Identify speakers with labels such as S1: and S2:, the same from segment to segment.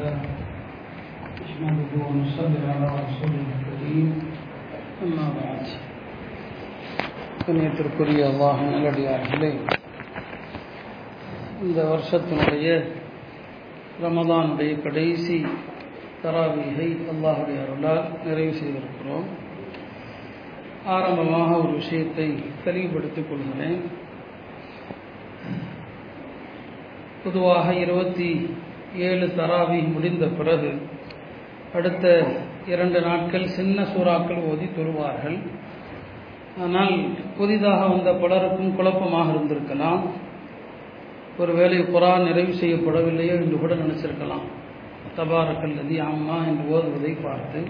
S1: لله نحمده ونصلي على رسوله الكريم أما بعد கண்ணியத்திற்குரிய அல்லாஹ் நல்லடியார்களே இந்த வருஷத்தினுடைய ரமதானுடைய கடைசி தராவீகை அல்லாஹுடைய அருளால் நிறைவு செய்திருக்கிறோம் ஆரம்பமாக ஒரு விஷயத்தை தெளிவுபடுத்திக் கொள்கிறேன் பொதுவாக இருபத்தி ஏழு தராவி முடிந்த பிறகு அடுத்த இரண்டு நாட்கள் சின்ன சூறாக்கள் ஓதி தொழுவார்கள். ஆனால் புதிதாக வந்த பலருக்கும் குழப்பமாக இருந்திருக்கலாம். ஒருவேளை புறா நிறைவு செய்யப்படவில்லையோ என்று கூட நினச்சிருக்கலாம். தபாரக்கல் நதி அம்மா என்று ஓதுவதை பார்த்து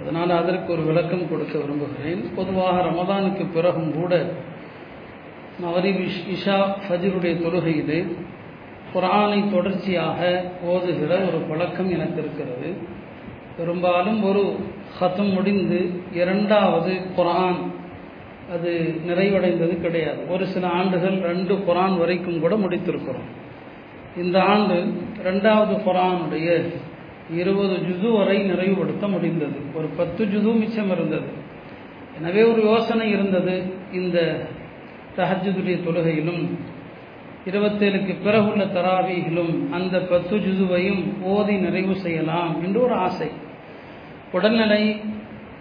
S1: அதனால் அதற்கு ஒரு விளக்கம் கொடுக்க விரும்புகிறேன். பொதுவாக ரமதானுக்கு பிறகும் கூட மகரிப் இஷா ஃபஜருடைய தொழுகை இது. குரானை தொடர்ச்சியாக ஓதுகிற ஒரு பழக்கம் எனக்கு இருக்கிறது பெரும்பாலும் ஒரு ஹத்தம் முடிந்து இரண்டாவது குரான் அது நிறைவடைந்தது கிடையாது. ஒரு சில ஆண்டுகள் ரெண்டு குரான் வரைக்கும் கூட முடித்திருக்கிறோம். இந்த ஆண்டு ரெண்டாவது குரானுடைய இருபது ஜுது வரை நிறைவுபடுத்த முடிந்தது. ஒரு பத்து ஜுது மிச்சம் இருந்தது. எனவே ஒரு யோசனை இருந்தது. இந்த தஹஜுடைய தொழுகையிலும் இருபத்தேழுக்கு பிறகுள்ள தராவிகளும் அந்த பத்து ஜுதுவையும் ஓதி நிறைவு செய்யலாம் என்று ஒரு ஆசை. உடல்நிலை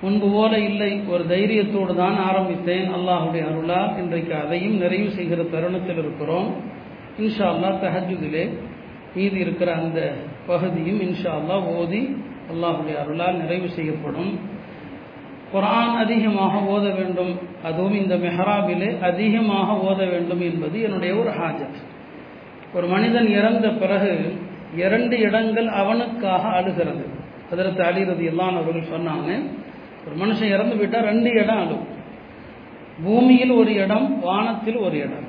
S1: முன்பு போல இல்லை. ஒரு தைரியத்தோடு தான் ஆரம்பித்தேன். அல்லாஹுடைய அருளால் இன்றைக்கு அதையும் நிறைவு செய்கிற தருணத்தில் இருக்கிறோம். இன்ஷா அல்லா தஹஜுதிலே மீதி இருக்கிற அந்த பகுதியும் இன்ஷா அல்லா ஓதி அல்லாஹுடைய அருளால் நிறைவு செய்யப்படும். குரான் அதிகமாக ஓத வேண்டும். அதுவும் இந்த மெஹராபிலே அதிகமாக ஓத வேண்டும் என்பது என்னுடைய ஒரு ஹாஜத். ஒரு மனிதன் இறந்த பிறகு இரண்டு இடங்கள் அவனுக்காக அழுகிறது. அதற்கு அழிறது எல்லாம் அவர்கள் சொன்னாங்க ஒரு மனுஷன் இறந்து விட்டால் ரெண்டு இடம் அழும். பூமியில் ஒரு இடம் வானத்தில் ஒரு இடம்.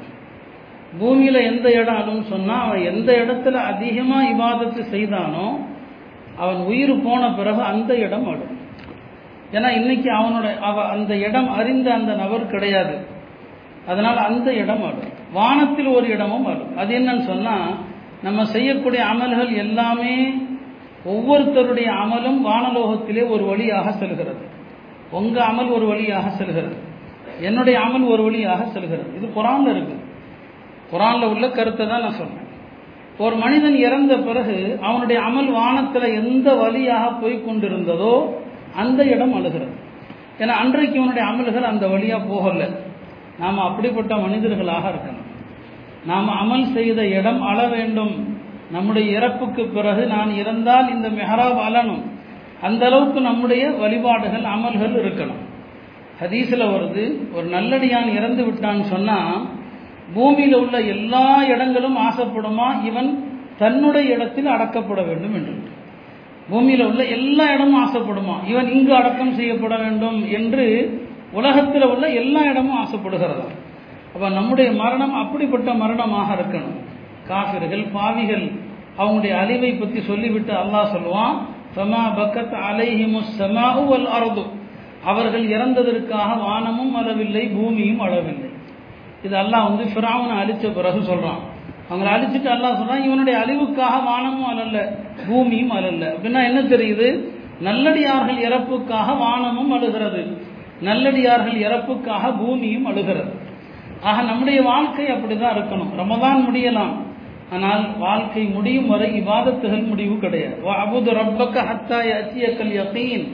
S1: பூமியில் எந்த இடம் அழும் சொன்னால் அவன் எந்த இடத்துல அதிகமாக இவாதத்து செய்தானோ அவன் உயிர் போன பிறகு அந்த இடம் அழும். ஏன்னா இன்னைக்கு அவனோட அவ அந்த இடம் அறிந்த அந்த நபர் கிடையாது. அதனால் அந்த இடம் ஆடும் வானத்தில் ஒரு இடமும் ஆடும் அது என்னன்னு சொன்னால் நம்ம செய்யக்கூடிய அமல்கள் எல்லாமே ஒவ்வொருத்தருடைய அமலும் வானலோகத்திலே ஒரு வழியாக செல்கிறது. உங்கள் அமல் ஒரு வழியாக செல்கிறது. என்னுடைய அமல் ஒரு வழியாக செல்கிறது. இது குரானில் இருக்கு. குரானில் உள்ள கருத்தை தான் நான் சொன்னேன் ஒரு மனிதன் இறந்த பிறகு அவனுடைய அமல் வானத்தில் எந்த வழியாக போய் கொண்டிருந்ததோ அந்த இடம் அழுகிறது. ஏன்னா அன்றைக்கு அவனுடைய அமல்கள் அந்த வழியாக போகல. நாம் அப்படிப்பட்ட மனிதர்களாக இருக்கணும். நாம் அமல் செய்த இடம் அழ வேண்டும். நம்முடைய இறப்புக்கு பிறகு நான் இறந்தால் இந்த மெஹராப் அலனும் அந்த அளவுக்கு நம்முடைய வழிபாடுகள் அமல்கள் இருக்கணும். ஹதீஸில் வருது ஒரு நல்லடியான் இறந்து விட்டான்னு சொன்னால் பூமியில் உள்ள எல்லா இடங்களும் ஆசைப்படுமா? இவன் தன்னுடைய இடத்தில் அடக்கப்பட வேண்டும் என்று. பூமியில் உள்ள எல்லா இடமும் ஆசைப்படுமா? இவன் இங்கு அடக்கம் செய்யப்பட வேண்டும் என்று உலகத்தில் உள்ள எல்லா இடமும் ஆசைப்படுகிறதா? அப்போ நம்முடைய மரணம் அப்படிப்பட்ட மரணமாக இருக்கணும். காஃபிர்கள் பாவிகள் அவங்களுடைய அழிவை பற்றி சொல்லிவிட்டு அல்லாஹ் சொல்லுவான் சமா பக்கத் அலைஹிமு சமாவுவல் அரது. அவர்கள் இறந்ததற்காக வானமும் அளவில்லை பூமியும் அளவில்லை இது அல்லாஹ் வந்து ஃபிராவனை அழித்த பிறகு சொல்கிறான் அவங்களை அழிச்சிட்டு அல்லாஹ் சொல்றான் இவனுடைய அழிவுக்காக வானமும் அலல்ல பூமியும் அலல்ல. அப்படின்னா என்ன தெரியுது? நல்லடியார்கள் இறப்புக்காக வானமும் அழுகிறது. நல்லடியார்கள் இறப்புக்காக பூமியும் அழுகிறது. ஆக நம்முடைய வாழ்க்கை அப்படிதான் இருக்கணும். ரமதான் முடியலாம். ஆனால் வாழ்க்கை முடியும் வரை இவாதத்துகள் முடிவு கிடையாது. அபுது ரப்பக்க ஹத்தாய் அச்சியக்கல் யகீன்.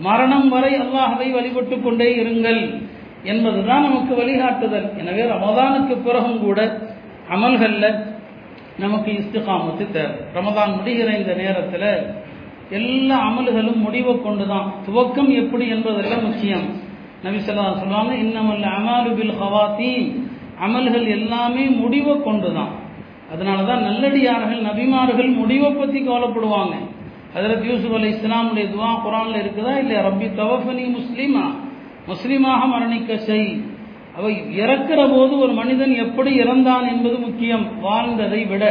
S1: மரணம் வரை அல்லாஹவை வழிபட்டு கொண்டே இருங்கள் என்பதுதான் நமக்கு வழிகாட்டுதல். எனவே ரமதானுக்கு பிறகும் கூட அமல்களில் நமக்கு இஸ்திகாமத்து தேவை. ரமதான் முடிகிற இந்த நேரத்தில் எல்லா அமல்களும் முடிவை கொண்டு தான் துவக்கம் எப்படி என்பதெல்லாம் முக்கியம். நபிசல்லா சொல்லுவாங்க இன்னமல்ல அமாலு பில் ஹவாத்தீன் அமல்கள் எல்லாமே முடிவை கொண்டு தான் அதனால தான் நல்லடியார்கள் நபிமார்கள் முடிவை பற்றி கவலைப்படுவாங்க. அதில் யூசுப் அலி இஸ்லாமுடைய துவா குரானில் இருக்குதா இல்லை ரப்பி தவஃபனி முஸ்லீமா. முஸ்லீமாக மரணிக்க செய். அவ இறக்குற போது ஒரு மனிதன் எப்படி இறந்தான் என்பது முக்கியம் வாழ்ந்ததை விட.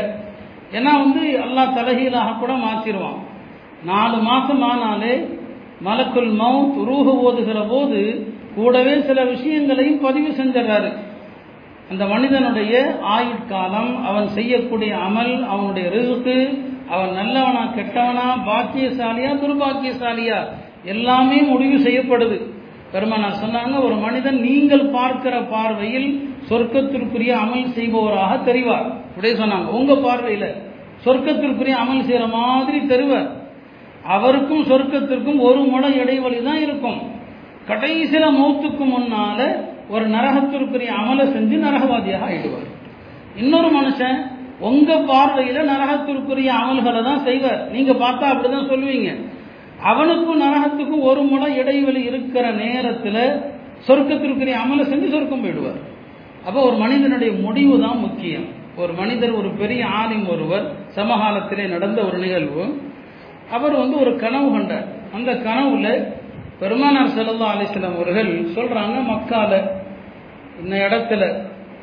S1: ஏன்னா வந்து அல்லாஹ் தலைகீழாக கூட மாற்றிடுவான் நாலு மாதம் ஆனாலே மலக்குள் மவுத் ரூஹு ஓதுகிற போது கூடவே சில விஷயங்களையும் பதிவு செஞ்சிடறாரு. அந்த மனிதனுடைய ஆயுட்காலம் அவன் செய்யக்கூடிய அமல் அவனுடைய ரிசுக்கு அவன் நல்லவனா கெட்டவனா பாக்கியசாலியா துர்பாக்கியசாலியா எல்லாமே முடிவு செய்யப்படுது. பெருமானார் சொன்னாங்க ஒரு மனிதன் நீங்கள் பார்க்கிற பார்வையில் சொர்க்கத்திற்குரிய அமல் செய்பவராக தெரிவார். அப்படியே சொன்னாங்க உங்க பார்வையில் சொர்க்கத்திற்குரிய அமல் செய்யற மாதிரி தெரிவார். அவருக்கும் சொர்க்கத்திற்கும் ஒரு முட இடைவெளி தான் இருக்கும். கடைசியில மௌத்துக்கு முன்னால ஒரு நரகத்திற்குரிய அமலை செஞ்சு நரகவாதியாக ஆயிடுவார். இன்னொரு மனுஷன் உங்க பார்வையில நரகத்திற்குரிய அமல்களை தான் செய்வார். நீங்க பார்த்தா அப்படிதான் சொல்லுவீங்க. அவனுக்கும் நரகத்துக்கும் ஒரு முறை இடைவெளி இருக்கிற நேரத்தில் சொர்க்கத்திற்குரிய அமலை செஞ்சு சொர்க்கம் போயிடுவார். அப்போ ஒரு மனிதனுடைய முடிவு தான் முக்கியம். ஒரு மனிதர் ஒரு பெரிய ஆலிம் ஒருவர் சமகாலத்திலே நடந்த ஒரு நிகழ்வு. அவர் வந்து ஒரு கனவு கண்டார். அந்த கனவுல பெருமானார் செல்லா அலிஸ்லாம் அவர்கள் சொல்றாங்க மக்கால இந்த இடத்துல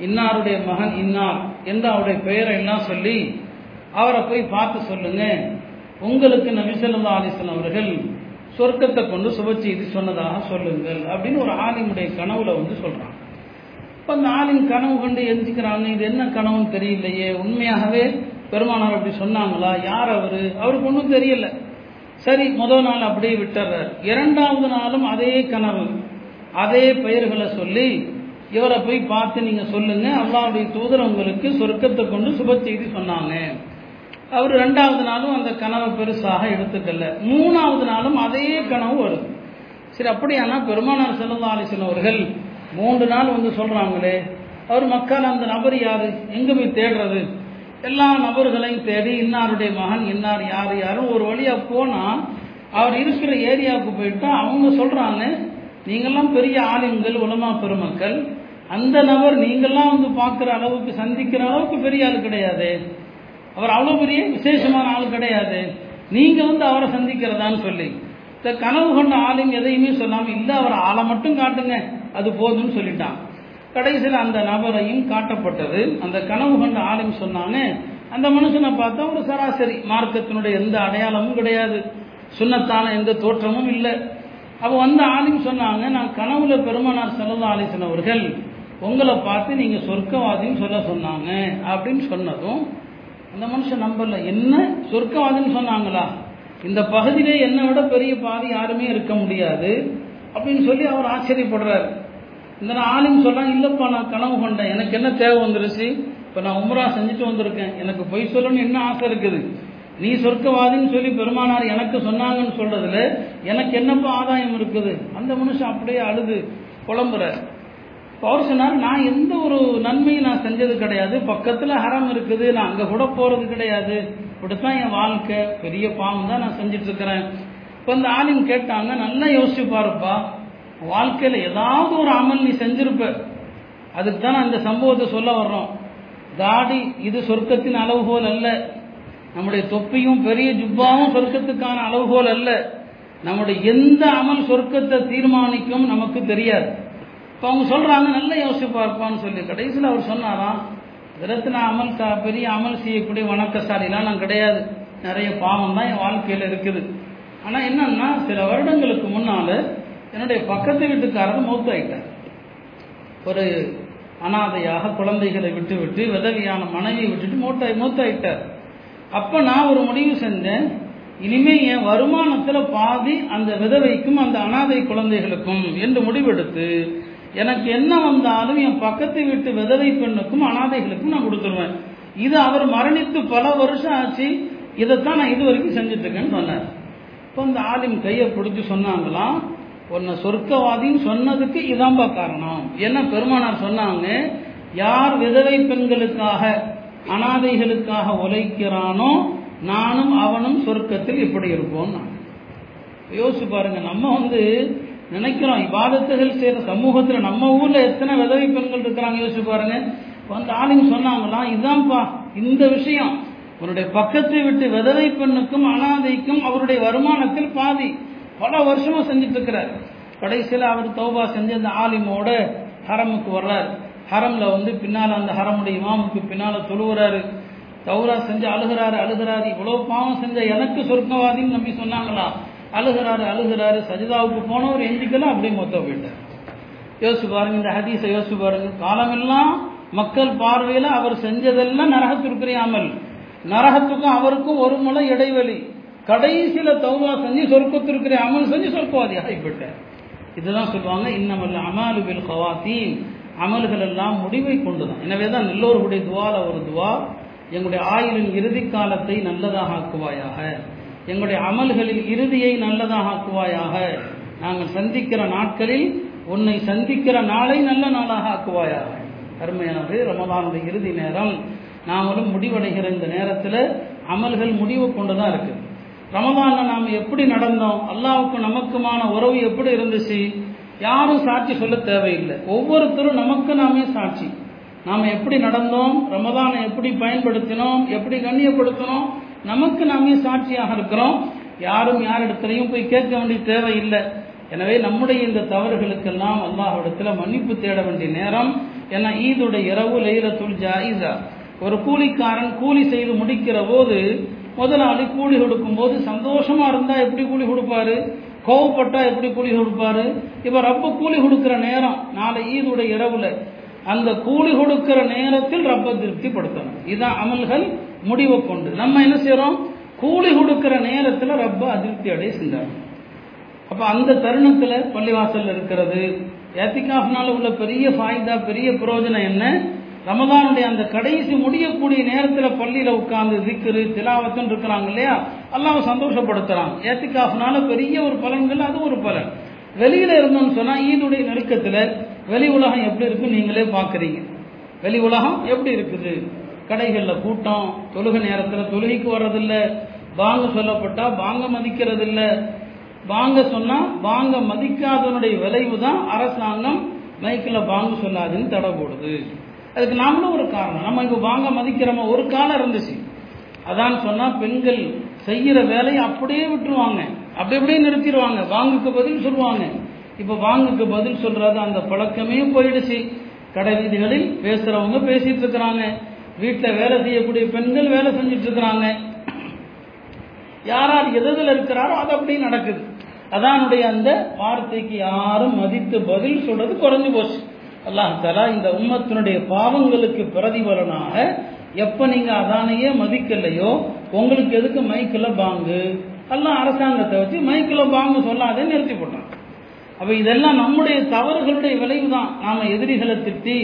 S1: இன்னாருடைய மகன் இன்னார் எந்த அவருடைய பெயரை எல்லாம் சொல்லி அவரை போய் பார்த்து சொல்லுங்க உங்களுக்கு நபி ஸல்லல்லாஹு அலைஹி அவர்கள் சொர்க்கத்தை கொண்டு சுப செய்தி சொன்னதாக சொல்லுங்கள் அப்படின்னு ஒரு ஆலிமுடைய கனவுல வந்து சொல்றாங்க. இப்போ அந்த ஆளின் கனவு கண்டு எந்திக்கிறாங்க இது என்ன கனவுன்னு தெரியலையே உண்மையாகவே பெருமானார் அப்படி சொன்னாங்களா யார் அவர்? அவருக்கு ஒன்றும் தெரியல. சரி முதல் நாள் அப்படியே விட்டுறார். இரண்டாவது நாளும் அதே கனவு. அதே பெயர்களை சொல்லி இவரை போய் பார்த்து நீங்கள் சொல்லுங்கள் அல்லாவுடைய தூதர் உங்களுக்கு சொர்க்கத்தை கொண்டு சுப செய்தி சொன்னாங்க. அவர் ரெண்டாவது நாளும் அந்த கனவை பெருசாக எடுத்துக்கல. மூணாவது நாளும் அதே கனவு வருது. சரி அப்படியானா பெருமானார் செல்லல்லா அலிசன் அவர்கள் மூன்று நாள் வந்து சொல்கிறாங்களே அவர் மக்கள் அந்த நபர் யார்? எங்கே போய் தேடுறது. எல்லா நபர்களையும் தேடி இன்னாருடைய மகன் இன்னார் யார் யாரும் ஒரு வழியாக போனால் அவர் இருக்கிற ஏரியாவுக்கு போயிட்டா அவங்க சொல்கிறாங்க நீங்கள்லாம் பெரிய ஆளுங்கள் உலமா பெருமக்கள். அந்த நபர் நீங்கள்லாம் வந்து பார்க்குற அளவுக்கு சந்திக்கிற அளவுக்கு பெரிய ஆள் கிடையாது. அவர் அவ்வளோ பெரிய விசேஷமான ஆள் கிடையாது. நீங்கள் வந்து அவரை சந்திக்கிறதான்னு சொல்லி. இந்த கனவு கொண்ட ஆளும் எதையுமே சொல்லாமல் இல்லை அவர் ஆளை மட்டும் காட்டுங்க அது போதும்னு சொல்லிட்டான். கடைசியில் அந்த நபரையும் காட்டப்பட்டது. அந்த கனவு கொண்ட ஆளும் சொன்னாங்க. அந்த மனுஷனை பார்த்தா ஒரு சராசரி. மார்க்கத்தினுடைய எந்த அடையாளமும் கிடையாது. சுண்ணத்தான எந்த தோற்றமும் இல்லை. அப்போ வந்த ஆளும் சொன்னாங்க நான் கனவுல பெருமானார் செல்லல்லா ஆலோசனவர்கள் உங்களை பார்த்து நீங்கள் சொர்க்கவாதின்னு சொல்ல சொன்னாங்க அப்படின்னு சொன்னதும் அந்த மனுஷன் நம்பல. என்ன சொர்க்கவாதின்னு சொன்னாங்களா? இந்த பகுதியிலே என்னை விட பெரிய பாதி யாருமே இருக்க முடியாது அப்படின்னு சொல்லி அவர் ஆச்சரியப்படுறாரு. இந்த நான் ஆலிம் இல்லைப்பா இல்லப்பா நான் கனவு கொண்டேன். எனக்கு என்ன தேவை வந்துருச்சு? இப்போ நான் உம்ரா செஞ்சுட்டு வந்திருக்கேன். எனக்கு பொய் சொல்லணும்னு என்ன ஆசை இருக்குது? நீ சொர்க்கவாதின்னு சொல்லி பெருமானார் எனக்கு சொன்னாங்கன்னு சொல்றதுல எனக்கு என்னப்பா ஆதாயம் இருக்குது? அந்த மனுஷன் அப்படியே அழுது புலம்புற அவர் சொன்னார் நான் எந்த ஒரு நன்மையும் நான் செஞ்சது கிடையாது. பக்கத்தில் ஹரம் இருக்குது. நான் அங்கே கூட போகிறது கிடையாது. இப்படித்தான் என் வாழ்க்கை. பெரிய பாவம் தான் நான் செஞ்சுட்டு இருக்கிறேன். இப்போ இந்த ஆலிம் கேட்டாங்க நல்லா யோசிச்சு பாருப்பா. வாழ்க்கையில் ஏதாவது ஒரு அமல் நீ செஞ்சிருப்ப. அதுக்கு தான் நான் இந்த சம்பவத்தை சொல்ல வர்றோம். தாடி இது சொர்க்கத்தின் அளவுகோல் அல்ல. நம்முடைய தொப்பியும் பெரிய ஜுப்பாவும் சொர்க்கத்துக்கான அளவுகோல் அல்ல. நம்முடைய எந்த அமல் சொர்க்கத்தை தீர்மானிக்கும் நமக்கு தெரியாது. இப்போ அவங்க சொல்கிறாங்க நல்ல யோசிச்சு பார்ப்பான்னு சொல்லி. கடைசியில் அவர் சொன்னாராம் விரத்தின அமல் சா பெரிய அமல் செய்யக்கூடிய வணக்கசாலிலாம் நான் கிடையாது. நிறைய பாவம் தான் என் வாழ்க்கையில் இருக்குது. ஆனால் என்னன்னா சில வருடங்களுக்கு முன்னால் என்னுடைய பக்கத்து வீட்டுக்காரர் மூத்தாயிட்டார். ஒரு அனாதையாக குழந்தைகளை விட்டு விட்டு விதவியான மனைவியை விட்டுட்டு மூட்டாய் மூத்தாயிட்டார். அப்போ நான் ஒரு முடிவு செஞ்சேன் இனிமே என் வருமானத்தில் பாதி அந்த விதவைக்கும் அந்த அனாதை குழந்தைகளுக்கும் என்று முடிவெடுத்து எனக்கு என்ன வந்தாலும் என் பக்கத்து வீட்டு விதவை பெண்ணுக்கும் அனாதைகளுக்கும் நான் கொடுத்துருவேன். இது அவர் மரணித்து பல வருஷம் ஆச்சு. இதைத்தான் நான் இது வரைக்கும் செஞ்சுட்டு இருக்கேன்னு சொன்னார். இப்போ அந்த ஆலிம் கையை பிடிச்சி சொன்னாங்களாம் உன்னை சொர்க்கவாதின்னு சொன்னதுக்கு இதான்பா காரணம். என்ன பெருமானார் சொன்னாங்க? யார் விதவை பெண்களுக்காக அனாதைகளுக்காக உழைக்கிறானோ நானும் அவனும் சொர்க்கத்தில் இப்படி இருப்போம் நான் யோசிச்சு பாருங்க நம்ம வந்து நினைக்கிறோம் இபாதத்துகள் செய்கிற சமூகத்தில் நம்ம ஊர்ல எத்தனை விதவை பெண்கள் இருக்கிறாங்க யோசிச்சு பாருங்க. வந்து ஆளுங்க சொன்னாங்களாம் இதுதான்ப்பா இந்த விஷயம். அவருடைய பக்கத்தை விட்டு விதவை பெண்ணுக்கும் அனாதைக்கும் அவருடைய வருமானத்தில் பாதி. பல வருஷமா செஞ்சுட்டு இருக்கிறார். கடைசியில் அவர் தௌபா செஞ்சு அந்த ஆலிமோட ஹரமுக்கு வர்றார். ஹரம்ல வந்து பின்னால் அந்த ஹரமுடைய இமாமுக்கு பின்னால் தொழுகிறாரு தௌரா செஞ்சு அழுகிறாரு அழுகிறாரு. இவ்வளோ பாவம் செஞ்ச எனக்கு சொர்க்கவாதின்னு நம்பி சொன்னாங்களா? அழுகிறாரு அழுகிறாரு சஜிதாவுக்கு போனவர் எந்திக்கலாம் அப்படியே மொத்த போயிட்டார். யோசிச்சு பாருங்க இந்த ஹதீஸை யோசிச்சு பாருங்க. காலமெல்லாம் மக்கள் பார்வையில் அவர் செஞ்சதெல்லாம் நரகத்திற்குரிய அமல். நரகத்துக்கும் அவருக்கும் ஒரு முளை இடைவெளி. கடைசியில தௌவா செஞ்சு சொர்க்கத்திற்குரிய அமல் செஞ்சு சொர்க்கவாதி ஆகிவிட்டார். இதுதான் சொல்லுவாங்க இன்னமல்ல அமாலு பில் ஹவாத்தீன் அமல்கள் எல்லாம் முடிவை கொண்டுதான். எனவே தான் நல்லோருடைய துவால ஒரு துவா எங்களுடைய ஆயுளின் இறுதி காலத்தை நல்லதாக ஆக்குவாயாக. எங்களுடைய அமல்களில் இறுதியை நல்லதாக ஆக்குவாயாக நாங்கள் சந்திக்கிற நாட்களில் உன்னை சந்திக்கிற நாளை நல்ல நாளாக ஆக்குவாயாக. அருமையானது ரமதானுடைய இறுதி நேரம். நாமளும் முடிவடைகிற இந்த நேரத்தில் அமல்கள் முடிவு கொண்டு தான் இருக்கு. ரமதானில் நாம் எப்படி நடந்தோம்? அல்லாவுக்கும் நமக்குமான உறவு எப்படி இருந்துச்சு? யாரும் சாட்சி சொல்ல தேவையில்லை. ஒவ்வொருத்தரும் நமக்கு நாமே சாட்சி. நாம் எப்படி நடந்தோம்? ரமதானை எப்படி பயன்படுத்தினோம்? எப்படி கண்ணியப்படுத்தினோம்? நமக்கு நாமே சாட்சியாக இருக்கிறோம். யாரும் யாரிடத்திலையும் போய் கேட்க வேண்டிய தேவையில்லை. எனவே நம்முடைய இந்த தவறுகளுக்கெல்லாம் அல்லாஹிடத்தில் மன்னிப்பு தேட வேண்டிய நேரம். ஏன்னா ஈதுடைய இரவு லைலத்துல் ஜாயிசா ஒரு கூலிக்காரன் கூலி செய்து முடிக்கிற போது முதலாளி கூலி கொடுக்கும் போது சந்தோஷமா இருந்தா எப்படி கூலி கொடுப்பாரு? கோவப்பட்டா எப்படி கூலி கொடுப்பாரு? இப்ப ரப்ப கூலி கொடுக்கிற நேரம் நாளை ஈதுடைய இரவுல. அந்த கூலி கொடுக்கிற நேரத்தில் ரப்ப திருப்திப்படுத்தணும். இதுதான் அமல்கள் முடிவை கொண்டு. நம்ம என்ன செய்யறோம் கூலி கொடுக்கிற நேரத்தில் ரொம்ப அதிருப்தி அடைய செஞ்சாங்க அப்போ அந்த தருணத்தில் பள்ளிவாசல் இருக்கிறது ஏத்திகாஃப்னால உள்ள பெரிய ஃபாய்தா பெரிய பிரயோஜனம் என்ன? ரமதானுடைய அந்த கடைசி முடியக்கூடிய நேரத்தில் பள்ளியில் உட்கார்ந்து திக்ரு திலாவத்துன்னு இருக்கிறாங்க இல்லையா? எல்லாம் சந்தோஷப்படுத்துறாங்க ஏத்திகாஃப்னால பெரிய ஒரு பலன்கள் அது ஒரு பலன். வெளியில் இருந்தோம்னு சொன்னால் ஈதுடைய நெருக்கத்தில் வெளி உலகம் எப்படி இருக்குன்னு நீங்களே பார்க்குறீங்க வெளி உலகம் எப்படி இருக்குது? கடைகளில் கூட்டம் தொழுகை நேரத்தில் தொழுகைக்கு வர்றதில்ல. வாங்க சொல்லப்பட்டா பாங்க மதிக்கிறது இல்லை பாங்க சொன்னா வாங்க மதிக்காதவனுடைய விளைவு தான் அரசாங்கம் மைக்கில் வாங்க சொல்லாதுன்னு தடை போடுது. அதுக்கு நாமளும் ஒரு காரணம். நம்ம இப்போ வாங்க மதிக்கிறோமோ ஒரு காலம் இருந்துச்சு. அதான் சொன்னால் பெண்கள் செய்கிற வேலையை அப்படியே விட்டுருவாங்க. அப்படி அப்படியே நிறுத்திடுவாங்க. வாங்குக்கு பதில் சொல்லுவாங்க. இப்போ வாங்குக்கு பதில் சொல்கிறது அந்த பழக்கமே போயிடுச்சு. கடை வீதிகளில் பேசுகிறவங்க பேசிகிட்டு இருக்கிறாங்க. வீட்டில் வேலை செய்யக்கூடிய பெண்கள் வேலை செஞ்சுட்டு இருக்கிறாங்க. யார் யார் எதில் இருக்கிறாரோ அது அப்படி நடக்குது. அதானுடைய அந்த வார்த்தைக்கு யாரும் மதித்து பதில் சொல்றது குறைஞ்சு போச்சு. அல்லாஹாலா இந்த உம்மத்தினுடைய பாவங்களுக்கு பிரதிபலனாக எப்ப நீங்க அதானையே மதிக்கலையோ உங்களுக்கு எதுக்கு மைக்கில் பாங்கு? எல்லாம் அரசாங்கத்தை வச்சு மைக்கில் பாங்கு சொல்லாதே நிறுத்தி போட்டான். அப்ப இதெல்லாம் நம்முடைய தவறுகளுடைய விளைவு தான் நாம எதிரிகளை திட்டி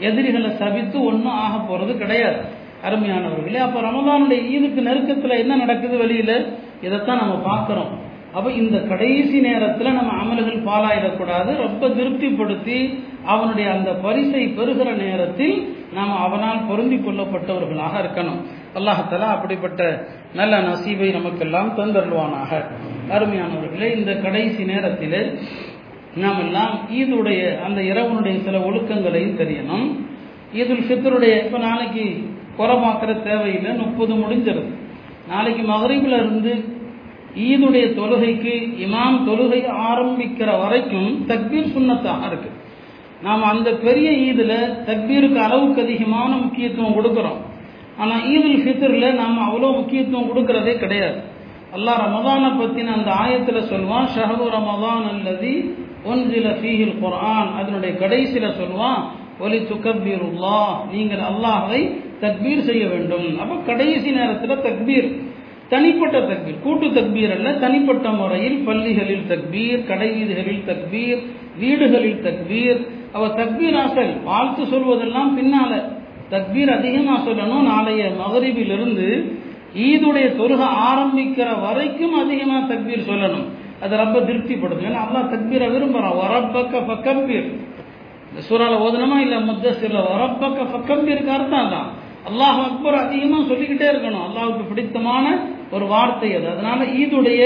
S1: எதிரிகளை சபித்து ஒன்றும் ஆக போகிறது கிடையாது. அருமையானவர்களே அப்போ ரமதானுடைய ஈதுக்கு நெருக்கத்தில் என்ன நடக்குது வெளியில்? இதைத்தான் நம்ம பார்க்குறோம். அப்போ இந்த கடைசி நேரத்தில் நம்ம அமல்கள் பாலாயிடக்கூடாது ரொம்ப திருப்திப்படுத்தி அவனுடைய அந்த பரிசை பெறுகிற நேரத்தில் நாம் அவனால் பொருந்தி கொள்ளப்பட்டவர்களாக இருக்கணும். அல்லாஹலா அப்படிப்பட்ட நல்ல நசீபை நமக்கெல்லாம் தந்தருள்வானாக. அருமையானவர்களே இந்த கடைசி நேரத்தில் நாம் எல்லாம் ஈதுடைய அந்த இரவனுடைய சில ஒழுக்கங்களையும் தெரியணும். ஈதுல் ஃபித்தருடைய இப்போ நாளைக்கு குறை பார்க்குற தேவையில்லை முப்பது முடிஞ்சிருது. நாளைக்கு மகரீபில் இருந்து ஈதுடைய தொழுகைக்கு இமாம் தொழுகை ஆரம்பிக்கிற வரைக்கும் தக்பீர் சுண்ணத்தாக இருக்குது நாம் அந்த பெரிய ஈதில் தக்பீருக்கு அளவுக்கு அதிகமான முக்கியத்துவம் கொடுக்குறோம். ஆனால் ஈதுல் ஃபித்தரில் நாம் அவ்வளோ முக்கியத்துவம் கொடுக்கறதே கிடையாது. அல்லாஹ் ரமதானை பற்றின அந்த ஆயத்தில் சொல்வான் ஷஹபு ரமதான் அல்லது ஒன்றில ஃபீஹில் குர்ஆன் அதனுடைய கடைசியில் சொல்வான் ஒலி துக்கபீருல்லா நீங்கள் அல்லாஹை தக்பீர் செய்ய வேண்டும். அப்போ கடைசி நேரத்தில் தக்பீர். தனிப்பட்ட தக்பீர். கூட்டு தக்பீர் அல்ல தனிப்பட்ட முறையில் பள்ளிகளில் தக்பீர் கடைவீதிகளில் தக்பீர் வீடுகளில் தக்பீர். அவ தக்பீர் ஆசல் வாழ்த்து சொல்வதெல்லாம் பின்னால. தக்பீர் அதிகமாக சொல்லணும் நாளைய மகரிபிலிருந்து ஈதுடைய தொருக ஆரம்பிக்கிற வரைக்கும் அதிகமாக தக்பீர் சொல்லணும். அது ரொம்ப திருப்திப்படுத்தும். ஏன்னா அல்லா தக்பீரை விரும்புகிறான் வரப்பக்க பக்கம்பீர் இந்த சூறாவில் ஓதனமா இல்லை முத்தசிரில் வரப்பக்க பக்கம்பீருக்கு அர்த்தம் தான் அல்லாஹ் அக்பர் அதிகமாக சொல்லிக்கிட்டே இருக்கணும். அல்லாஹுக்கு பிடித்தமான ஒரு வார்த்தை அது. அதனால ஈதுடைய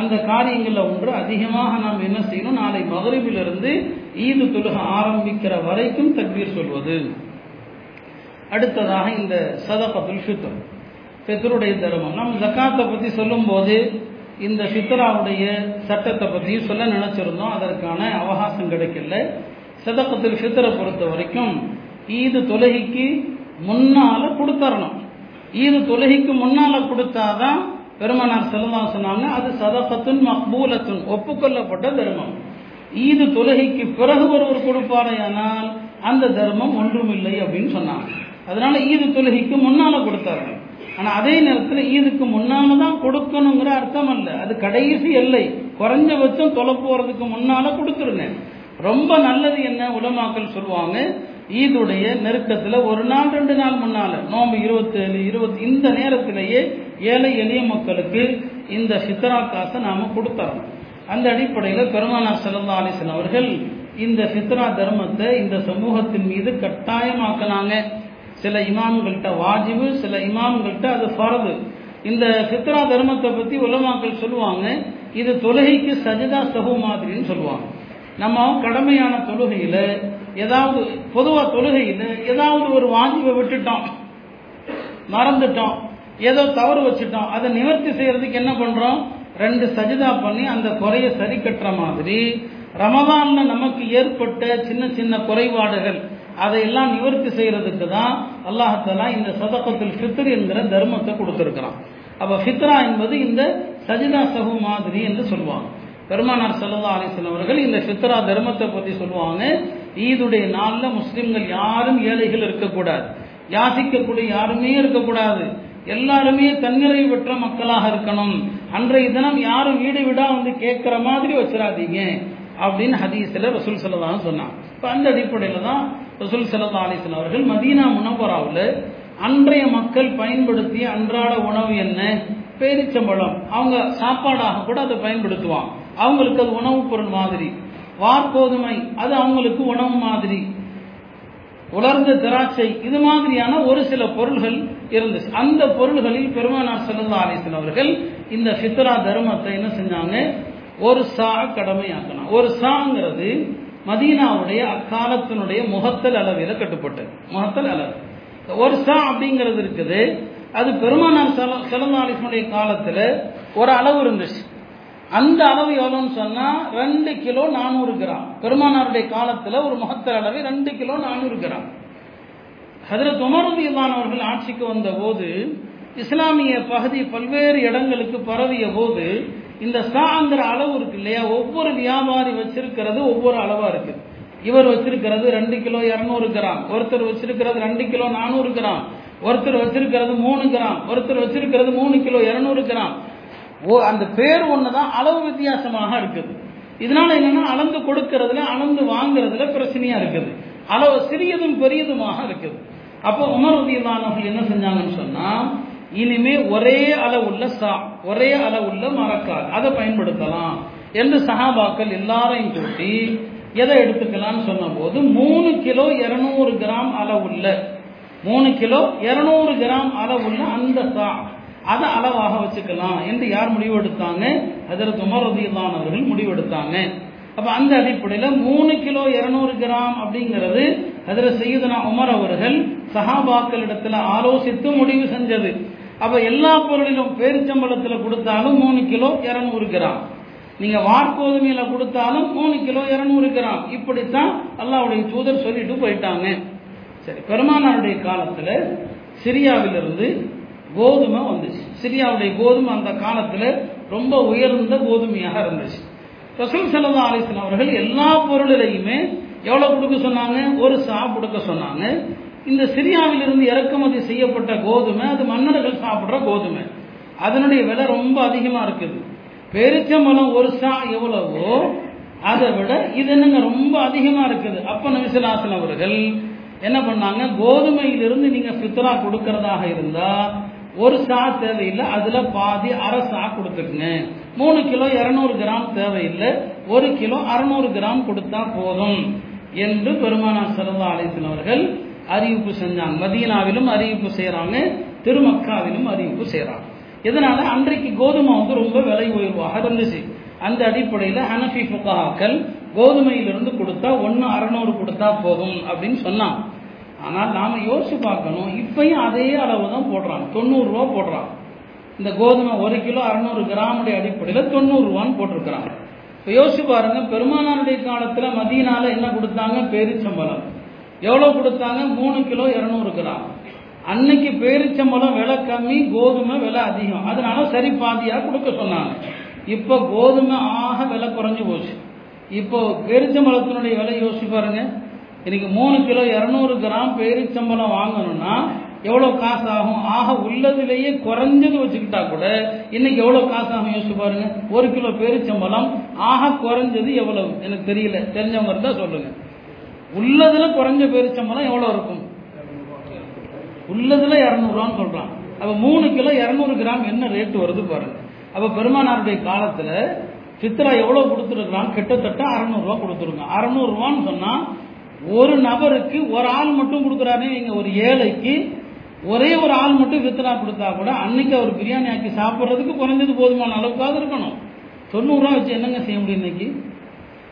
S1: அந்த காரியங்களில் ஒன்று அதிகமாக நாம் என்ன செய்யணும்? நாளை மகரிபிலிருந்து ஈது தொழுக ஆரம்பிக்கிற வரைக்கும் தக்பீர் சொல்வது. அடுத்ததாக இந்த சதகத்துல் ஃபித்ர். ஃபித்ருடைய தர்மம். நம் ஜக்காத்தை பற்றி சொல்லும்போது இந்த ஃபித்ராவுடைய சட்டத்தை பற்றி சொல்ல நினச்சிருந்தோம். அதற்கான அவகாசம் கிடைக்கல. சதகத்துல் ஃபித்ரை பொறுத்த வரைக்கும் ஈது தொலகிக்கு முன்னால கொடுத்தரணும். ஈது தொலகிக்கு முன்னால் கொடுத்தாதான் பெருமனார் செல்லமா சொன்னாங்க அது சதகத்துன் மக்பூலத்துன் ஒப்புக்கொள்ளப்பட்ட தர்மம். ஈது தொழுகைக்கு பிறகு ஒருவர் கொடுப்பாரையானால் அந்த தர்மம் ஒன்றுமில்லை அப்படின்னு சொன்னாங்க. அதனால ஈது தொழுகைக்கு முன்னால கொடுத்தார்கள். ஆனால் அதே நேரத்தில் ஈதுக்கு முன்னால தான் கொடுக்கணுங்கிற அர்த்தம் அல்ல. அது கடைசி எல்லை. குறைஞ்சபட்சம் தொலை போகிறதுக்கு முன்னால கொடுத்துருங்க. ரொம்ப நல்லது என்ன உலமாக்கள் சொல்லுவாங்க? ஈதுடைய நெருக்கத்தில் ஒரு நாள் ரெண்டு நாள் முன்னால நோம்பு இருபத்தேழு இருபத்தி இந்த நேரத்திலேயே ஏழை எளிய மக்களுக்கு இந்த ஃபித்ரா காசை நாம கொடுத்தரோம் அந்த அடிப்படையில் பெருமானார் சல்லா அலிசன் அவர்கள் இந்த ஃபித்ரா தர்மத்தை இந்த சமூகத்தின் மீது கட்டாயமாக்கினாங்க சில இமாம்கள்கிட்ட வாஜிபு சில இமாம்கள்கிட்ட அது ஃபரது. இந்த ஃபித்ரா தர்மத்தை பற்றி உலமாக்கள் சொல்லுவாங்க இது தொழுகைக்கு சஜிதா சகு மாதிரின்னு சொல்லுவாங்க. நம்ம கடமையான தொழுகையில் ஏதாவது பொதுவாக தொழுகையில் ஏதாவது ஒரு வாஜிபை விட்டுட்டோம் மறந்துட்டோம் ஏதோ தவறு வச்சுட்டோம் அதை நிவர்த்தி செய்யறதுக்கு என்ன பண்ணுறோம் ரெண்டு சஜிதா பண்ணி அந்த குறையை சரி கட்டுற மாதிரி. ரமதானில் நமக்கு ஏற்பட்ட சின்ன சின்ன குறைபாடுகள். அதையெல்லாம் நிவர்த்தி செய்யறதுக்கு தான் அல்லாஹத்தலா இந்த சதகத்தில் ஃபித்ர் என்கிற தர்மத்தை கொடுத்துருக்கிறான். அப்போ ஃபித்ரா என்பது இந்த சஜிதா சகு மாதிரி என்று சொல்லுவாங்க. பெருமானார் சல்லா அலிஸ்லாம் அவர்கள் இந்த ஃபித்ரா தர்மத்தை பற்றி சொல்லுவாங்க. ஈதுடைய நாளில் முஸ்லிம்கள் யாரும் ஏழைகள் இருக்கக்கூடாது. யாசிக்கக்கூடிய யாருமே இருக்கக்கூடாது. எல்லாருமே தன்னிறை பெற்ற மக்களாக இருக்கணும். அன்றைய தினம் யாரும் வீடு விடா வந்து கேட்குற மாதிரி வச்சிடாதீங்க அப்படின்னு ஹதீஸில் ரசூல் சல்லா சொன்னான் இப்போ அந்த அடிப்படையில் தான் ரசூல் சல்லா அலிஸ்லாம் அவர்கள் மதீனா முனவராவில் அன்றைய மக்கள் பயன்படுத்திய அன்றாட உணவு என்ன? பேரிச்சம்பழம். அவங்க சாப்பாடாக கூட அதை பயன்படுத்துவாங்க. அவங்களுக்கு அது உணவுப் பொருள் மாதிரி. வார்கோதுமை அது அவங்களுக்கு உணவு மாதிரி. உலர்ந்த திராட்சை இது மாதிரியான ஒரு சில பொருள்கள் இருந்துச்சு. அந்த பொருள்களில் பெருமானார் செல்லா அலிசன் அவர்கள் இந்த ஃபித்ரா தர்மத்தை என்ன செஞ்சாங்க? ஒரு சா கடமையாக்கணும் ஒரு சாங்கிறது மதீனாவுடைய அக்காலத்தினுடைய முகத்தல் அளவில் கட்டுப்பட்டது. முகத்தல் அளவு. ஒரு சா அப்படிங்கிறது இருக்குது. அது பெருமானார் செல்லல்லா காலத்தில் ஒரு அளவு இருந்துச்சு. அந்த அளவு எவ்வளோன்னு சொன்னால் ரெண்டு கிலோ நானூறு கிராம். பெருமானாருடைய காலத்தில் ஒரு முகத்தர் அளவு ரெண்டு கிலோ நானூறு கிராம். ஹதரத் உமரதியில்லான் அவர்கள் ஆட்சிக்கு வந்த போது இஸ்லாமிய பகுதி பல்வேறு இடங்களுக்கு பரவிய போது இந்த சாங்கிற அளவு இருக்கு இல்லையா? ஒவ்வொரு வியாபாரி வச்சிருக்கிறது ஒவ்வொரு அளவா இருக்கு. இவர் வச்சிருக்கிறது ரெண்டு கிலோ இரநூறு கிராம். ஒருத்தர் வச்சிருக்கிறது ரெண்டு கிலோ நானூறு கிராம். ஒருத்தர் வச்சிருக்கிறது மூணு கிராம். ஒருத்தர் வச்சிருக்கிறது மூணு கிலோ இரநூறு கிராம். ஓ அந்த பேர் ஒன்று தான் அளவு வித்தியாசமாக இருக்குது. இதனால என்னன்னா அளந்து கொடுக்கறதுல அளந்து வாங்குறதுல பிரச்சனையா இருக்குது. அளவு சிறியதும் பெரியதுமாக இருக்குது. அப்போ உமர் உதயமானவர்கள் என்ன செஞ்சாங்கன்னு சொன்னா இனிமே ஒரே அளவுள்ள சா ஒரே அளவுள்ள மரக்கால். அதை பயன்படுத்தலாம். என்று சஹாபாக்கள் எல்லாரையும் கூட்டி எதை எடுத்துக்கலாம்னு சொன்ன போது மூணு கிலோ இருநூறு கிராம் அளவுள்ள மூணு கிலோ இருநூறு கிராம் அளவுள்ள அந்த சா அதை அளவாக வச்சுக்கலாம் என்று யார் முடிவெடுத்தாங்க? அதற்கு உமர் அவர்கள் முடிவெடுத்தாங்க. அப்ப அந்த அடிப்படையில் மூணு கிலோ இருநூறு கிராம் அப்படிங்கிறது அதில் செய்யுதுனா உமர் அவர்கள் சஹாபாக்கள் இடத்துல ஆலோசித்து முடிவு செஞ்சது. அப்ப எல்லா பொருளிலும் பேரிச்சம்பளத்தில் கொடுத்தாலும் மூணு கிலோ இரநூறு கிராம். நீங்க வார்கோதுமையில கொடுத்தாலும் மூணு கிலோ இரநூறு கிராம். இப்படித்தான் அல்லாவுடைய தூதர் சொல்லிட்டு போயிட்டாங்க. சரி பெருமானாருடைய காலத்துல சிரியாவிலிருந்து கோதுமை வந்துச்சு. சிரியாவுடைய கோதுமை அந்த காலத்தில் ரொம்ப உயர்ந்த கோதுமையாக இருந்துச்சு. ரசூல் செல்லா அலிஸ்லாம் அவர்கள் எல்லா பொருளிலையுமே எவ்வளோ கொடுக்க சொன்னாங்க? ஒரு சா கொடுக்க சொன்னாங்க. இந்த சிரியாவிலிருந்து இறக்குமதி செய்யப்பட்ட கோதுமை அது மன்னர்கள் சாப்பிட்ற கோதுமை. அதனுடைய விலை ரொம்ப அதிகமாக இருக்குது. பெருச்சம்பளம் ஒரு சா எவ்வளவோ அதை விட இது என்னங்க ரொம்ப அதிகமாக இருக்குது. அப்ப நபிசுலாசன் அவர்கள் என்ன பண்ணாங்க? கோதுமையிலிருந்து நீங்க ஃபித்ரா கொடுக்கறதாக இருந்தா ஒரு சா தேவையில்லை அதுல பாதி அரை சா கொடுத்துக்குங்க. மூணு கிலோ இருநூறு கிராம் தேவையில்லை ஒரு கிலோ அறுநூறு கிராம் கொடுத்தா போதும் என்று பெருமானா சல்லா அலிஸ்லாம் அவர்கள் அறிவிப்பு செஞ்சாங்க. மதீனாவிலும் அறிவிப்பு செய்கிறாங்க திருமக்காவிலும் அறிவிப்பு செய்கிறாங்க இதனால அன்றைக்கு கோதுமை வந்து ரொம்ப விலை உயர்வாக இருந்துச்சு. அந்த அடிப்படையில் ஹனஃபி புகாக்கள் கோதுமையிலிருந்து கொடுத்தா ஒன்று அறநூறு கொடுத்தா போதும் அப்படின்னு சொன்னாங்க. ஆனால் நாம் யோசிச்சு பார்க்கணும். இப்பயும் அதே அளவு தான் போடுறாங்க. தொண்ணூறுரூவா போடுறாங்க. இந்த கோதுமை ஒரு கிலோ அறநூறு கிராமுடைய அடிப்படையில் தொண்ணூறுரூவான்னு போட்டிருக்கிறாங்க. இப்போ யோசிச்சு பாருங்க. பெருமானாருடைய காலத்தில் மதியனால என்ன கொடுத்தாங்க? பேரிச்சம்பழம். எவ்வளோ கொடுத்தாங்க? மூணு கிலோ இரநூறு கிராம். அன்னைக்கு பேரிச்சம்பழம் விலை கம்மி கோதுமை விலை அதிகம். அதனால சரி பாதியாக கொடுக்க சொன்னாங்க. இப்போ கோதுமை ஆக விலை குறைஞ்சி போச்சு. இப்போ பேரிச்சம்பழத்தினுடைய விலை யோசிச்சு பாருங்க. இன்னைக்கு மூணு கிலோ இரநூறு கிராம் பேரிச்சம்பழம் வாங்கணும்னா எவ்வளோ காசு ஆகும் ஆக உள்ளதுலேயே குறைஞ்சது வச்சுக்கிட்டா கூட இன்னைக்கு எவ்வளோ காசு ஆகும் யோசிச்சு பாருங்க. ஒரு கிலோ பேரிச்சம்பழம் ஆக குறைஞ்சது எவ்வளவு? எனக்கு தெரியல. தெரிஞ்சவங்க இருந்தால் சொல்லுங்கள் உள்ளதுல குறைஞ்ச பேரிச்சம்பழம் எவ்வளவு இருக்கும்? உள்ளதுல இரநூறுவான்னு சொல்றான். அப்ப மூணு கிலோ இரநூறு கிராம் என்ன ரேட் வருது பாருங்க. அப்ப பெருமானாருடைய காலத்துல சித்ரா எவ்வளவு கொடுத்துருக்கான் கிட்டத்தட்ட அறநூறுவா கொடுத்துருக்கான். அறநூறுவான்னு சொன்னா ஒரு நபருக்கு ஒரு ஆள் மட்டும் கொடுக்குறாரு நீங்க ஒரு ஏழைக்கு ஒரே ஒரு ஆள் மட்டும் வித்தனா கொடுத்தா கூட அன்னைக்கு அவர் பிரியாணி ஆக்கி சாப்பிட்றதுக்கு குறைஞ்சது போதுமான அளவுக்காவது இருக்கணும். தொண்ணூறுரூவா வச்சு என்னங்க செய்ய முடியும் இன்னைக்கு?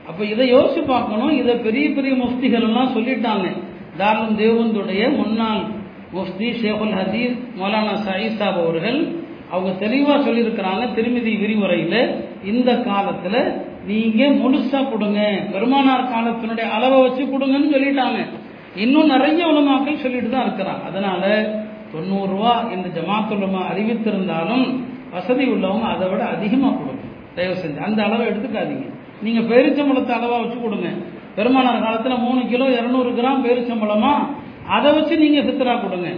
S1: அப்ப இதை யோசிச்சு பார்க்கணும். இதை பெரிய பெரிய முஃப்திகள் எல்லாம் சொல்லிட்டாங்க. தாரும் தேவந்துடைய முன்னாள் முஃப்தி ஷேகுல் ஹதீஸ் மௌலானா சயீத் சாப் அவர்கள் அவங்க தெளிவா சொல்லியிருக்கிறாங்க திருமதி விரிவுரையில. இந்த காலத்துல நீங்க முழுசா கொடுங்க. பெருமானார் காலத்தினுடைய அளவை வச்சு கொடுங்கன்னு சொல்லிட்டாங்க. இன்னும் நிறைய உலமாக்கள் சொல்லிட்டு தான் இருக்கிறாங்க. அதனால தொண்ணூறு ரூபா இந்த ஜமாத்துலமா அறிவித்திருந்தாலும் வசதி உள்ளவங்க அதை விட அதிகமா கொடுங்க. தயவு செஞ்சு அந்த அளவை எடுத்துக்காதீங்க. நீங்க பேரிச்சம்பழத்தை அளவா வச்சு கொடுங்க. பெருமானார் காலத்துல மூணு கிலோ இருநூறு கிராம் பேரிச்சம்பழமா? அதை வச்சு நீங்க சித்தரா கொடுங்க.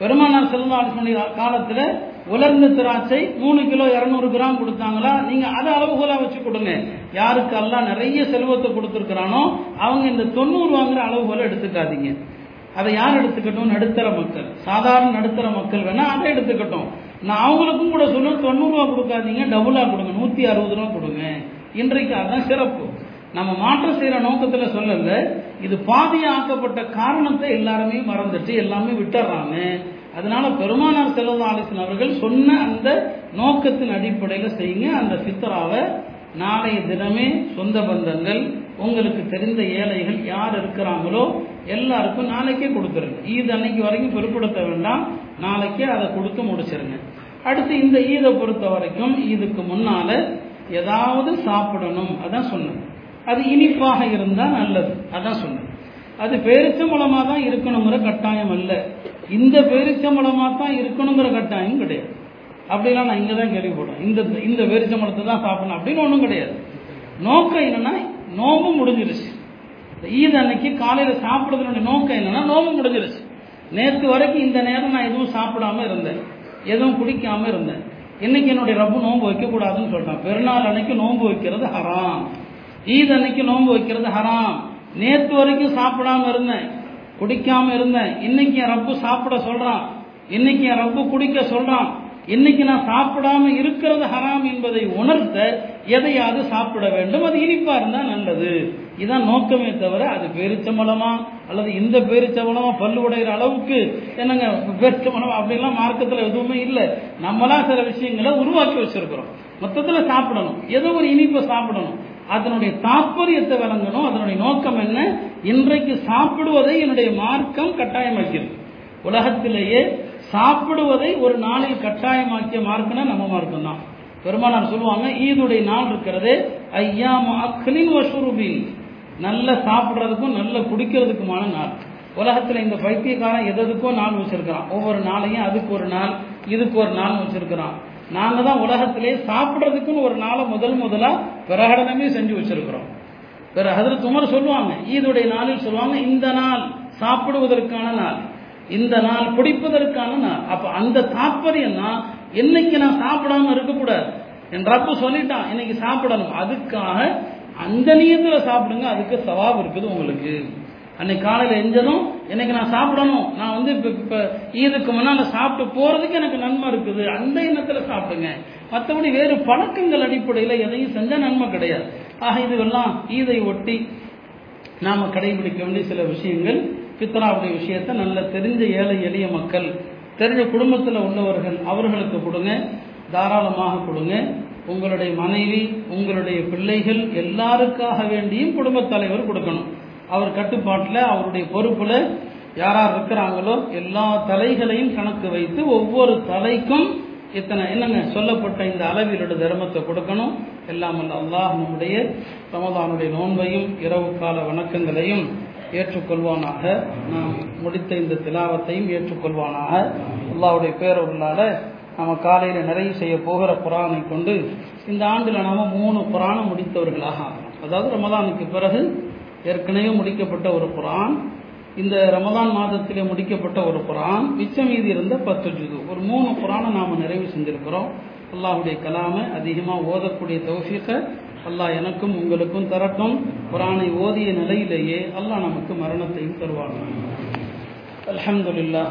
S1: பெருமானார் செல்வாடைய காலத்துல உலர்ந்த திராட்சை மூணு கிலோ இருநூறு கிராம் கொடுத்தாங்களா? நீங்க அதை அளவுகோலா வச்சு கொடுங்க. யாருக்கு எல்லாம் நிறைய செல்வத்தை கொடுத்துருக்கிறானோ அவங்க இந்த தொண்ணூறு வாங்குற அளவுகோலை எடுத்துக்காதீங்க. அதை யார் எடுத்துக்கட்டும்? நடுத்தர மக்கள். சாதாரண நடுத்தர மக்கள் வேணா அதை எடுத்துக்கட்டும். நான் அவங்களுக்கும் கூட சொல்லுவேன் தொண்ணூறு ரூபா கொடுக்காதீங்க டபுளா கொடுங்க நூத்தி அறுபது ரூபா கொடுங்க. இன்றைக்கு அதுதான் சிறப்பு. நம்ம மாற்றம் செய்கிற நோக்கத்தில் சொல்லல இது பாதி ஆக்கப்பட்ட காரணத்தை எல்லாருமே மறந்துட்டு எல்லாமே விட்டுறாங்க. அதனால பெருமானார் செல்வா அலிசன் அவர்கள் சொன்ன அந்த நோக்கத்தின் அடிப்படையில் செய்யுங்க. அந்த சித்தராவை நாளைய தினமே சொந்த பந்தங்கள் உங்களுக்கு தெரிந்த ஏழைகள் யார் இருக்கிறாங்களோ எல்லாருக்கும் நாளைக்கே கொடுத்துருங்க. ஈத் அன்னைக்கு வரைக்கும் பொருட்படுத்த வேண்டாம். நாளைக்கே அதை கொடுத்து முடிச்சிருங்க. அடுத்து இந்த ஈதை பொறுத்த வரைக்கும் இதுக்கு முன்னால ஏதாவது சாப்பிடணும். அதான் சொன்னேன். அது இனிப்பாக இருந்தால் நல்லது. அதான் சொன்னேன். அது பேரிச்சம்பழமாக தான் இருக்கணுங்கிற கட்டாயம் அல்ல. இந்த பேரிச்சம்பழமாக தான் இருக்கணுங்கிற கட்டாயம் கிடையாது. அப்படிலாம் நான் இங்கே தான் கேள்விப்படுறேன் இந்த இந்த பேரிச்சம்பழத்தை தான் சாப்பிடணும் அப்படின்னு ஒன்றும் கிடையாது. நோக்கம் என்னன்னா நோம்பு முடிஞ்சிருச்சு. ஈத் அன்னைக்கு காலையில் சாப்பிட்றதுனுடைய நோக்கம் என்னன்னா நோம்பு முடிஞ்சிருச்சு. நேற்று வரைக்கும் இந்த நேரம் நான் எதுவும் சாப்பிடாம இருந்தேன். எதுவும் குடிக்காம இருந்தேன். இன்னைக்கு என்னுடைய ரப்பு நோன்பு வைக்கக்கூடாதுன்னு சொல்கிறான் பெருநாள் அன்னைக்கு நோன்பு வைக்கிறது ஹராம். ஈத் அன்னைக்கு நோன்பு வைக்கிறது ஹராம். நேற்று வரைக்கும் சாப்பிடாம இருந்தேன். குடிக்காம இருந்தேன். இன்னைக்கு என் ரப்பு சாப்பிட சொல்றான். இன்னைக்கு என் ரப்பு குடிக்க சொல்றான். இன்னைக்கு நான் சாப்பிடாம இருக்கிறது ஹராம் என்பதை உணர்த்த எதையாவது சாப்பிட வேண்டும் அது இனிப்பா இருந்தால் நல்லது. இதான் நோக்கமே தவிர அது பேரிச்சம்பளமா அல்லது இந்த பேரிச்சம்பளமா பல்லு உடைகிற அளவுக்கு என்னங்க பேரிச்சம்பளம் அப்படிலாம் மார்க்கத்தில் எதுவுமே இல்லை. நம்மளா சில விஷயங்களை உருவாக்கி வச்சிருக்கிறோம். மொத்தத்தில் சாப்பிடணும். ஏதோ ஒரு இனிப்பை சாப்பிடணும். அதனுடைய தாற்பயத்தை விளங்கணும் அதனுடைய நோக்கம் என்ன? இன்றைக்கு சாப்பிடுவதை என்னுடைய மார்க்கம் கட்டாயமாக்கிறது உலகத்திலேயே சாப்பிடுவதை ஒரு நாளில் கட்டாயமாக்கிய மார்க்கம்னா நம்ம மார்க்கம் தான் பெருமானார் சொல்லுவாங்க ஈதுடைய நாள் இருக்கிறது ஐயா அக்லின் வசூருபின் நல்ல சாப்பிட்றதுக்கும் நல்ல குடிக்கிறதுக்குமான நாள். உலகத்தில் இந்த பைத்தியக்காரன் எதுக்கும் நாள் வச்சிருக்கிறான். ஒவ்வொரு நாளையும் அதுக்கு ஒரு நாள் இதுக்கு ஒரு நாள் வச்சிருக்கிறான். நாங்கள் தான் உலகத்திலே சாப்பிட்றதுக்குன்னு ஒரு நாளை முதல் முதலாக பிரகடனமே செஞ்சு வச்சிருக்கிறோம். பிற அதில் துமர் சொல்லுவாங்க ஈதுடைய நாளில் சொல்லுவாங்க இந்த நாள் சாப்பிடுவதற்கான நாள் இந்த நாள் குடிப்பதற்கான நாள். அப்போ அந்த தாற்பயம் தான் என்னைக்கு நான் சாப்பிடாம இருக்கக்கூடாது. என் ரப்பு சொல்லிட்டான் இன்னைக்கு சாப்பிடணும். அதுக்காக அந்த நியத்துல சாப்பிடுங்க அதுக்கு சவாப் இருக்குது உங்களுக்கு. அன்னைக்கு காலையில் எஞ்சதும் எனக்கு நான் சாப்பிடணும். நான் வந்து இப்போ இப்போ ஈதுக்கு முன்னால் சாப்பிட்டு போகிறதுக்கு எனக்கு நன்மை இருக்குது. அந்த எண்ணத்தில் சாப்பிடுங்க. மற்றபடி வேறு பழக்கங்கள் அடிப்படையில் எதையும் செஞ்சால் நன்மை கிடையாது. ஆக இதுவெல்லாம் ஈதை ஒட்டி நாம் கடைபிடிக்க வேண்டிய சில விஷயங்கள். பித்தராவுடைய விஷயத்தை நல்ல தெரிஞ்ச ஏழை எளிய மக்கள் தெரிஞ்ச குடும்பத்தில் உள்ளவர்கள் அவர்களுக்கு கொடுங்க. தாராளமாக கொடுங்க. உங்களுடைய மனைவி உங்களுடைய பிள்ளைகள் எல்லாருக்காக வேண்டியும் குடும்பத் தலைவர் கொடுக்கணும். அவர் கட்டுப்பாட்டில் அவருடைய பொறுப்பில் யாரார் இருக்கிறாங்களோ எல்லா தலைகளையும் கணக்கு வைத்து ஒவ்வொரு தலைக்கும் இத்தனை என்னங்க சொல்லப்பட்ட இந்த அளவிலோட தர்மத்தை கொடுக்கணும். எல்லாம் அல்லாஹ் நம்முடைய ரமதானுடைய நோன்பையும் இரவு கால வணக்கங்களையும் ஏற்றுக்கொள்வானாக. நாம் முடித்த இந்த திலாவத்தையும் ஏற்றுக்கொள்வானாக. அல்லாவுடைய பேரவர்களால் நம்ம காலையில் நிறைவு செய்ய போகிற குரானை கொண்டு இந்த ஆண்டில் நாம மூணு குரானும் முடித்தவர்களாக ஆகணும். அதாவது ரமதானுக்கு பிறகு ஏற்கனவே முடிக்கப்பட்ட ஒரு குரான் இந்த ரமதான் மாதத்திலே முடிக்கப்பட்ட ஒரு குரான் மிச்சம் மீதி இருந்த பத்து ஜுது. ஒரு மூணு குரானை நாம் நிறைவு செஞ்சிருக்கிறோம். அல்லாஹுடைய கலாமை அதிகமாக ஓதக்கூடிய தௌஃபீக்கை அல்லாஹ் எனக்கும் உங்களுக்கும் தரட்டும். குரானை ஓதிய நிலையிலேயே அல்லாஹ் நமக்கு மரணத்தையும் தருவாங்க அலமதுல்லா